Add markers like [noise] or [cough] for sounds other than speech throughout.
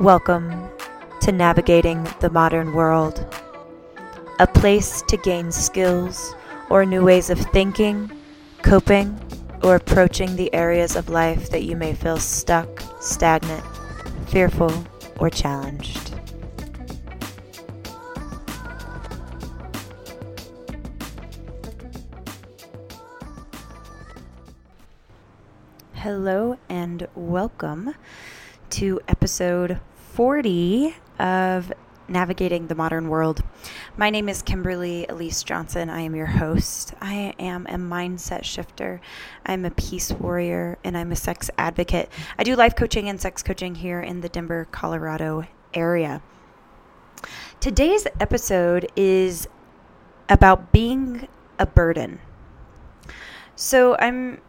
Welcome to Navigating the Modern World, a place to gain skills or new ways of thinking, coping, or approaching the areas of life that you may feel stuck, stagnant, fearful, or challenged. Hello and welcome to episode 40 of Navigating the Modern World. My name is Kimberly Elise Johnson. I am your host. I am a mindset shifter. I'm a peace warrior and I'm a sex advocate. I do life coaching and sex coaching here in the Denver, Colorado area. Today's episode is about being a burden. So I'm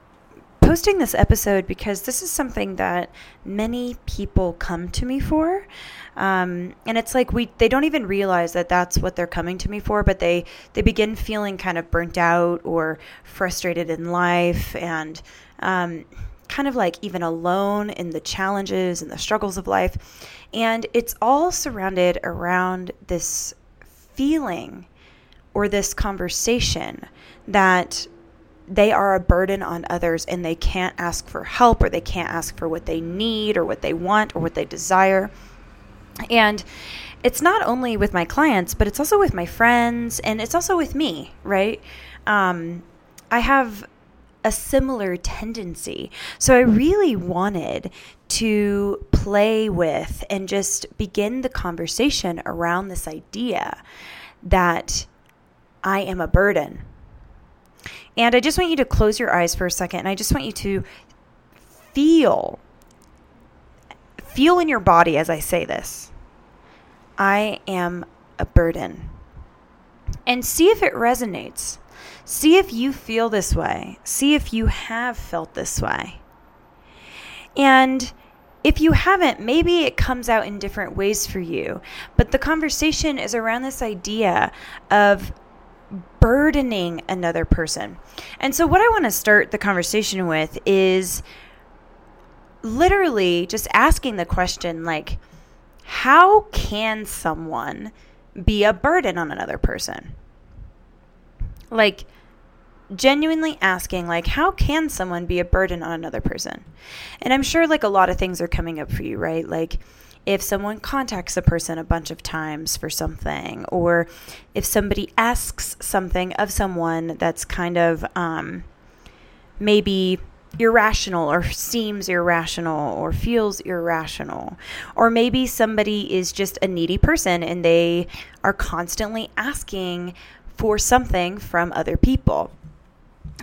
posting this episode because this is something that many people come to me for. Um, and it's like we they don't even realize that that's what they're coming to me for, but they they begin feeling kind of burnt out or frustrated in life and um, kind of like even alone in the challenges and the struggles of life. And it's all surrounded around this feeling or this conversation that they are a burden on others and they can't ask for help or they can't ask for what they need or what they want or what they desire. And it's not only with my clients, but it's also with my friends and it's also with me, right? Um, I have a similar tendency. So I really wanted to play with and just begin the conversation around this idea that I am a burden and I just want you to close your eyes for a second and I just want you to feel feel in your body as I say this. I am a burden. And see if it resonates. See if you feel this way. See if you have felt this way. And if you haven't, maybe it comes out in different ways for you. But the conversation is around this idea of burdening another person. And so, what I want to start the conversation with is literally just asking the question like, how can someone be a burden on another person? Like, genuinely asking like how can someone be a burden on another person and i'm sure like a lot of things are coming up for you right like if someone contacts a person a bunch of times for something, or if somebody asks something of someone that's kind of um, maybe irrational or seems irrational or feels irrational. Or maybe somebody is just a needy person and they are constantly asking for something from other people.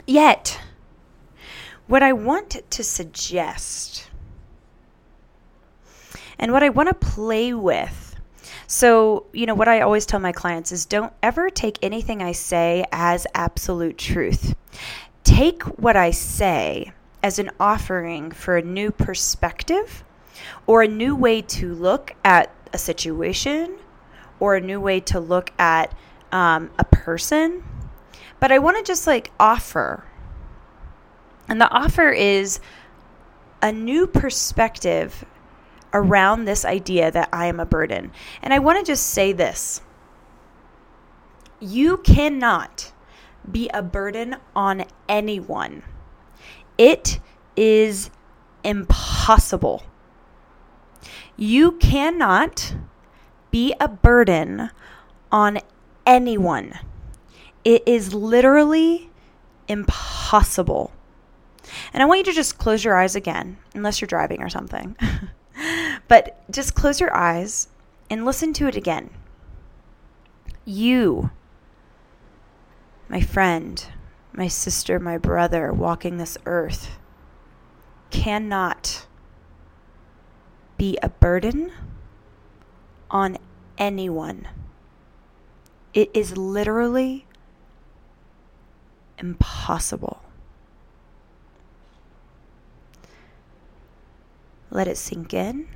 Yet, what I want to suggest and what I want to play with. So, you know, what I always tell my clients is don't ever take anything I say as absolute truth. Take what I say as an offering for a new perspective or a new way to look at a situation or a new way to look at um, a person. But I want to just like offer. And the offer is a new perspective around this idea that I am a burden. And I want to just say this you cannot be a burden on anyone, it is impossible. You cannot be a burden on anyone. It is literally impossible. And I want you to just close your eyes again, unless you're driving or something. [laughs] But just close your eyes and listen to it again. You, my friend, my sister, my brother walking this earth, cannot be a burden on anyone. It is literally impossible. Let it sink in.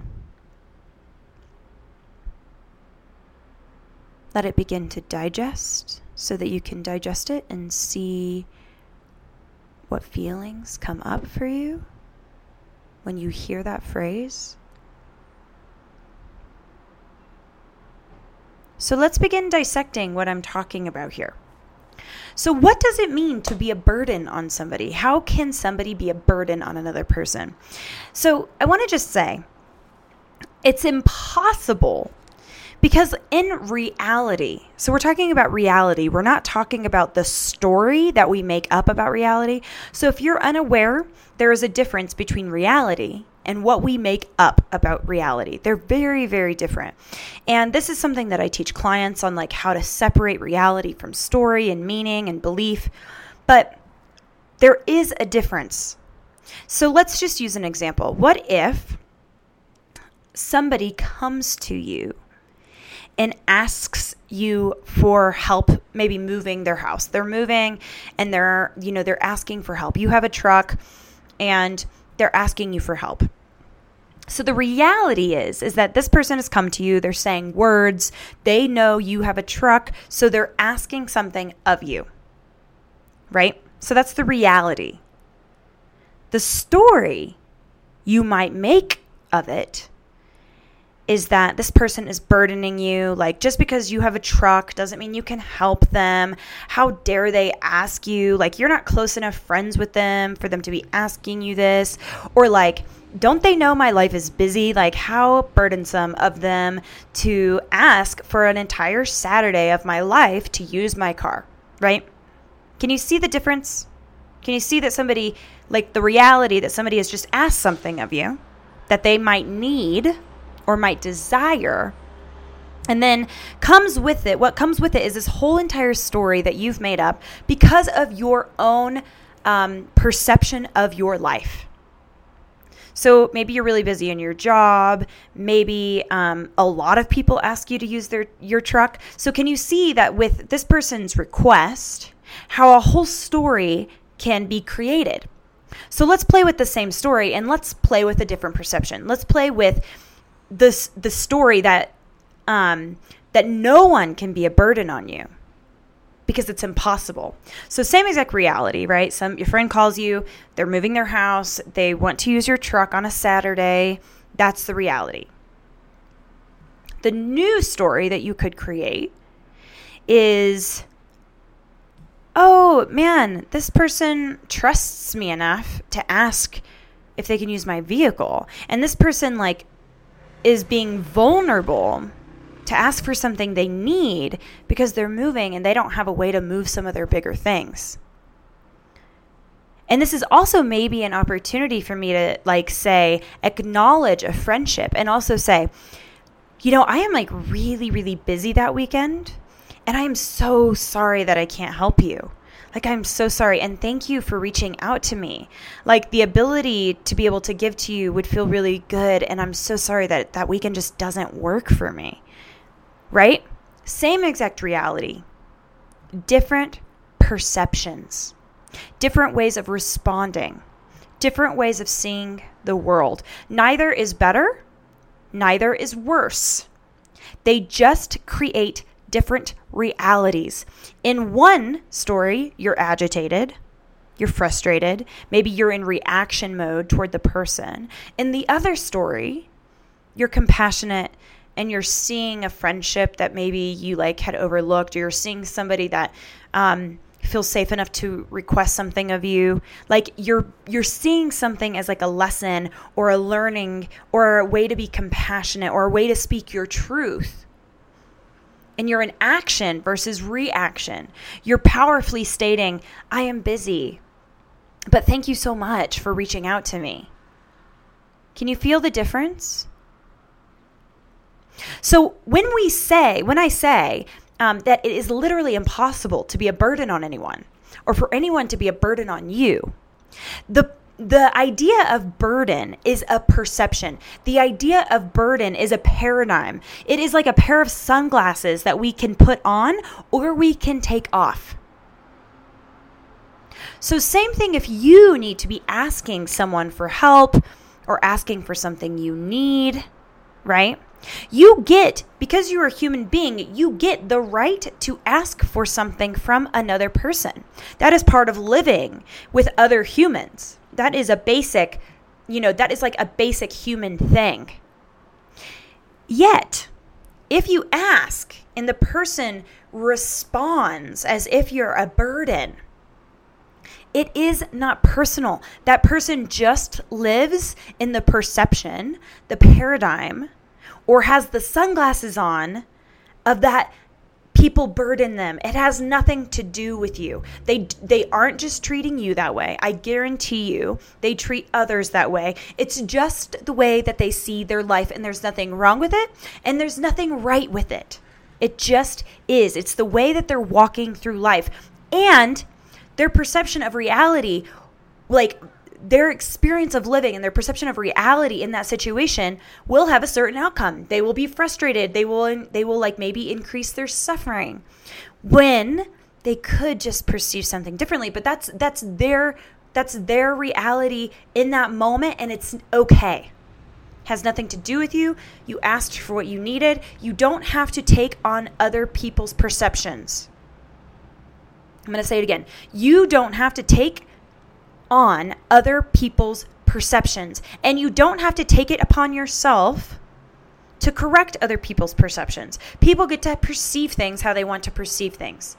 Let it begin to digest so that you can digest it and see what feelings come up for you when you hear that phrase. So let's begin dissecting what I'm talking about here. So, what does it mean to be a burden on somebody? How can somebody be a burden on another person? So, I want to just say it's impossible because in reality, so we're talking about reality, we're not talking about the story that we make up about reality. So, if you're unaware, there is a difference between reality and what we make up about reality. They're very, very different. And this is something that I teach clients on like how to separate reality from story and meaning and belief. But there is a difference. So let's just use an example. What if somebody comes to you and asks you for help maybe moving their house. They're moving and they're, you know, they're asking for help. You have a truck and they're asking you for help. So the reality is is that this person has come to you, they're saying words, they know you have a truck, so they're asking something of you. Right? So that's the reality. The story you might make of it is that this person is burdening you. Like, just because you have a truck doesn't mean you can help them. How dare they ask you? Like, you're not close enough friends with them for them to be asking you this. Or, like, don't they know my life is busy? Like, how burdensome of them to ask for an entire Saturday of my life to use my car, right? Can you see the difference? Can you see that somebody, like the reality that somebody has just asked something of you that they might need or might desire. And then comes with it, what comes with it is this whole entire story that you've made up because of your own um, perception of your life. So maybe you're really busy in your job. Maybe um, a lot of people ask you to use their your truck. So can you see that with this person's request, how a whole story can be created? So let's play with the same story and let's play with a different perception. Let's play with this the story that um, that no one can be a burden on you because it's impossible. So same exact reality, right? Some your friend calls you, they're moving their house, they want to use your truck on a Saturday. That's the reality. The new story that you could create is oh man, this person trusts me enough to ask if they can use my vehicle. And this person like is being vulnerable to ask for something they need because they're moving and they don't have a way to move some of their bigger things. And this is also maybe an opportunity for me to like say acknowledge a friendship and also say, you know, I am like really really busy that weekend and I am so sorry that I can't help you. Like, I'm so sorry. And thank you for reaching out to me. Like, the ability to be able to give to you would feel really good. And I'm so sorry that that weekend just doesn't work for me. Right? Same exact reality, different perceptions, different ways of responding, different ways of seeing the world. Neither is better, neither is worse. They just create different realities. In one story, you're agitated, you're frustrated, maybe you're in reaction mode toward the person. In the other story, you're compassionate and you're seeing a friendship that maybe you like had overlooked or you're seeing somebody that um, feels safe enough to request something of you like you're you're seeing something as like a lesson or a learning or a way to be compassionate or a way to speak your truth and you're in action versus reaction. You're powerfully stating, I am busy, but thank you so much for reaching out to me. Can you feel the difference? So when we say, when I say um, that it is literally impossible to be a burden on anyone or for anyone to be a burden on you, the the idea of burden is a perception. The idea of burden is a paradigm. It is like a pair of sunglasses that we can put on or we can take off. So, same thing if you need to be asking someone for help or asking for something you need, right? You get, because you're a human being, you get the right to ask for something from another person. That is part of living with other humans that is a basic, you know, that is like a basic human thing. Yet, if you ask and the person responds as if you're a burden, it is not personal. That person just lives in the perception, the paradigm, or has the sunglasses on of that people burden them. It has nothing to do with you. They they aren't just treating you that way. I guarantee you, they treat others that way. It's just the way that they see their life and there's nothing wrong with it and there's nothing right with it. It just is. It's the way that they're walking through life. And their perception of reality like their experience of living and their perception of reality in that situation will have a certain outcome. They will be frustrated. They will they will like maybe increase their suffering when they could just perceive something differently, but that's that's their that's their reality in that moment and it's okay. Has nothing to do with you. You asked for what you needed. You don't have to take on other people's perceptions. I'm going to say it again. You don't have to take on other people's perceptions. And you don't have to take it upon yourself to correct other people's perceptions. People get to perceive things how they want to perceive things.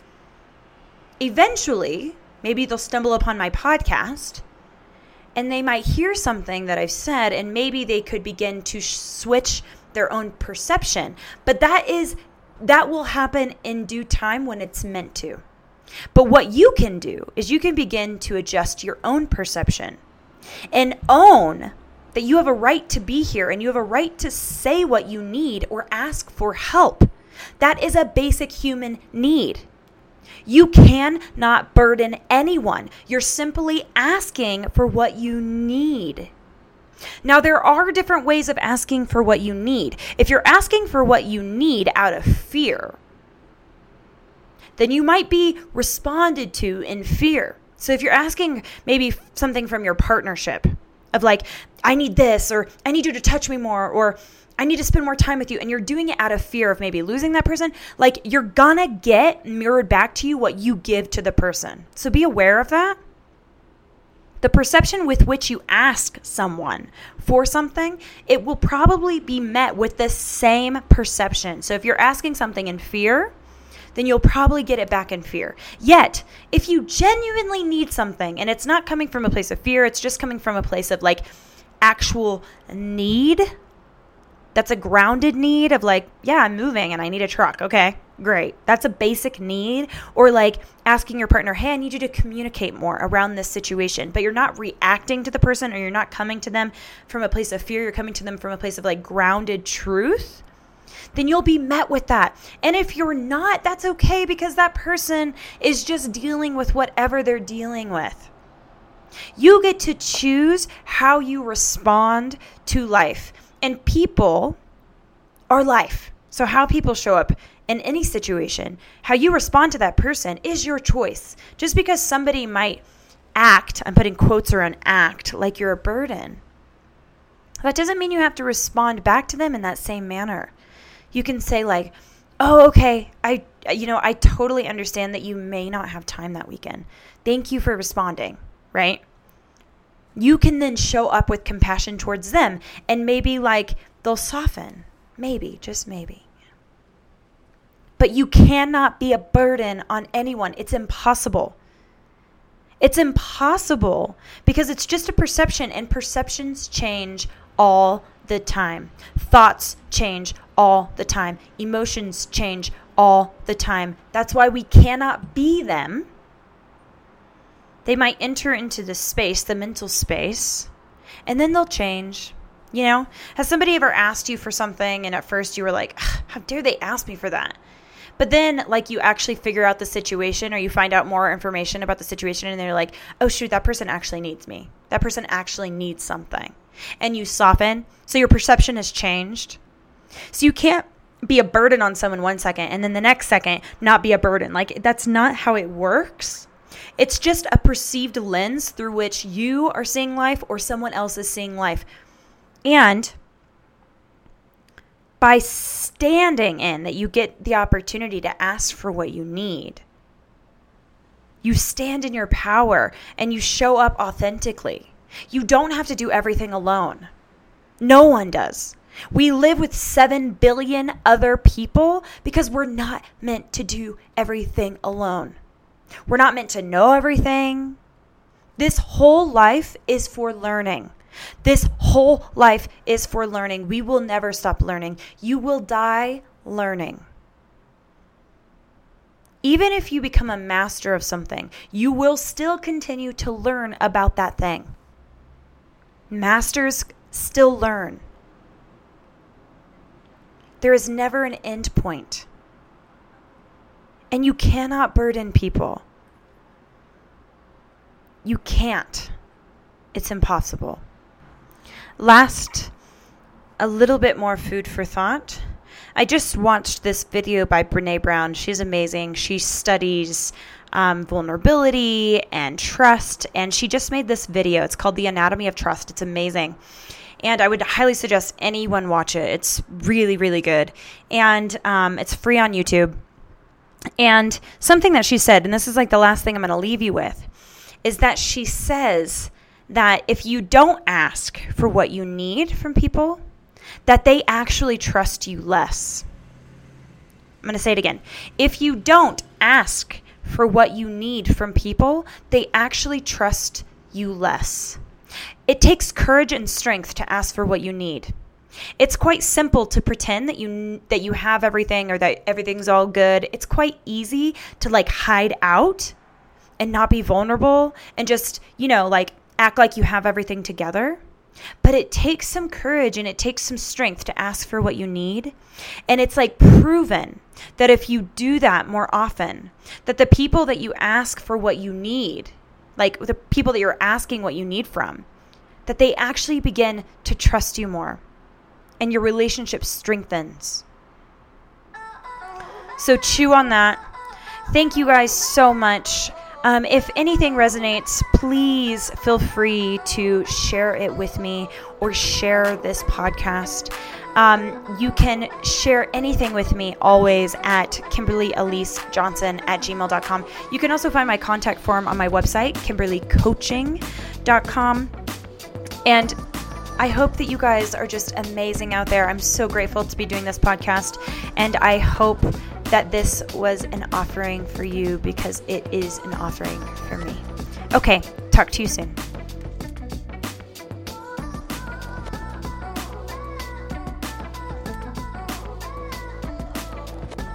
Eventually, maybe they'll stumble upon my podcast and they might hear something that I've said and maybe they could begin to switch their own perception. But that is that will happen in due time when it's meant to. But what you can do is you can begin to adjust your own perception and own that you have a right to be here and you have a right to say what you need or ask for help. That is a basic human need. You cannot burden anyone. You're simply asking for what you need. Now, there are different ways of asking for what you need. If you're asking for what you need out of fear, then you might be responded to in fear. So if you're asking maybe something from your partnership of like, I need this, or I need you to touch me more, or I need to spend more time with you, and you're doing it out of fear of maybe losing that person, like you're gonna get mirrored back to you what you give to the person. So be aware of that. The perception with which you ask someone for something, it will probably be met with the same perception. So if you're asking something in fear, then you'll probably get it back in fear. Yet, if you genuinely need something and it's not coming from a place of fear, it's just coming from a place of like actual need, that's a grounded need of like, yeah, I'm moving and I need a truck. Okay, great. That's a basic need. Or like asking your partner, hey, I need you to communicate more around this situation. But you're not reacting to the person or you're not coming to them from a place of fear. You're coming to them from a place of like grounded truth then you'll be met with that. And if you're not, that's okay because that person is just dealing with whatever they're dealing with. You get to choose how you respond to life. And people are life. So, how people show up in any situation, how you respond to that person is your choice. Just because somebody might act, I'm putting quotes around act, like you're a burden, that doesn't mean you have to respond back to them in that same manner you can say like, "Oh, okay. I you know, I totally understand that you may not have time that weekend. Thank you for responding." Right? You can then show up with compassion towards them and maybe like they'll soften. Maybe, just maybe. But you cannot be a burden on anyone. It's impossible. It's impossible because it's just a perception, and perceptions change all the time. Thoughts change all the time. Emotions change all the time. That's why we cannot be them. They might enter into the space, the mental space, and then they'll change. You know, has somebody ever asked you for something and at first you were like, how dare they ask me for that? But then, like, you actually figure out the situation or you find out more information about the situation and they're like, oh, shoot, that person actually needs me. That person actually needs something. And you soften. So your perception has changed. So you can't be a burden on someone one second and then the next second not be a burden. Like that's not how it works. It's just a perceived lens through which you are seeing life or someone else is seeing life. And by standing in that you get the opportunity to ask for what you need. You stand in your power and you show up authentically. You don't have to do everything alone. No one does. We live with 7 billion other people because we're not meant to do everything alone. We're not meant to know everything. This whole life is for learning. This whole life is for learning. We will never stop learning. You will die learning. Even if you become a master of something, you will still continue to learn about that thing. Masters still learn. There is never an end point. And you cannot burden people. You can't. It's impossible. Last, a little bit more food for thought. I just watched this video by Brene Brown. She's amazing. She studies um, vulnerability and trust, and she just made this video. It's called The Anatomy of Trust. It's amazing. And I would highly suggest anyone watch it. It's really, really good. And um, it's free on YouTube. And something that she said, and this is like the last thing I'm going to leave you with, is that she says that if you don't ask for what you need from people, that they actually trust you less. I'm going to say it again. If you don't ask for what you need from people, they actually trust you less. It takes courage and strength to ask for what you need. It's quite simple to pretend that you that you have everything or that everything's all good. It's quite easy to like hide out and not be vulnerable and just, you know, like act like you have everything together. But it takes some courage and it takes some strength to ask for what you need. And it's like proven that if you do that more often, that the people that you ask for what you need, like the people that you're asking what you need from, that they actually begin to trust you more and your relationship strengthens. So chew on that. Thank you guys so much. Um, if anything resonates, please feel free to share it with me or share this podcast. Um, you can share anything with me always at Kimberly Elise Johnson at gmail.com. You can also find my contact form on my website, kimberlycoaching.com. And I hope that you guys are just amazing out there. I'm so grateful to be doing this podcast. And I hope that this was an offering for you because it is an offering for me. Okay, talk to you soon.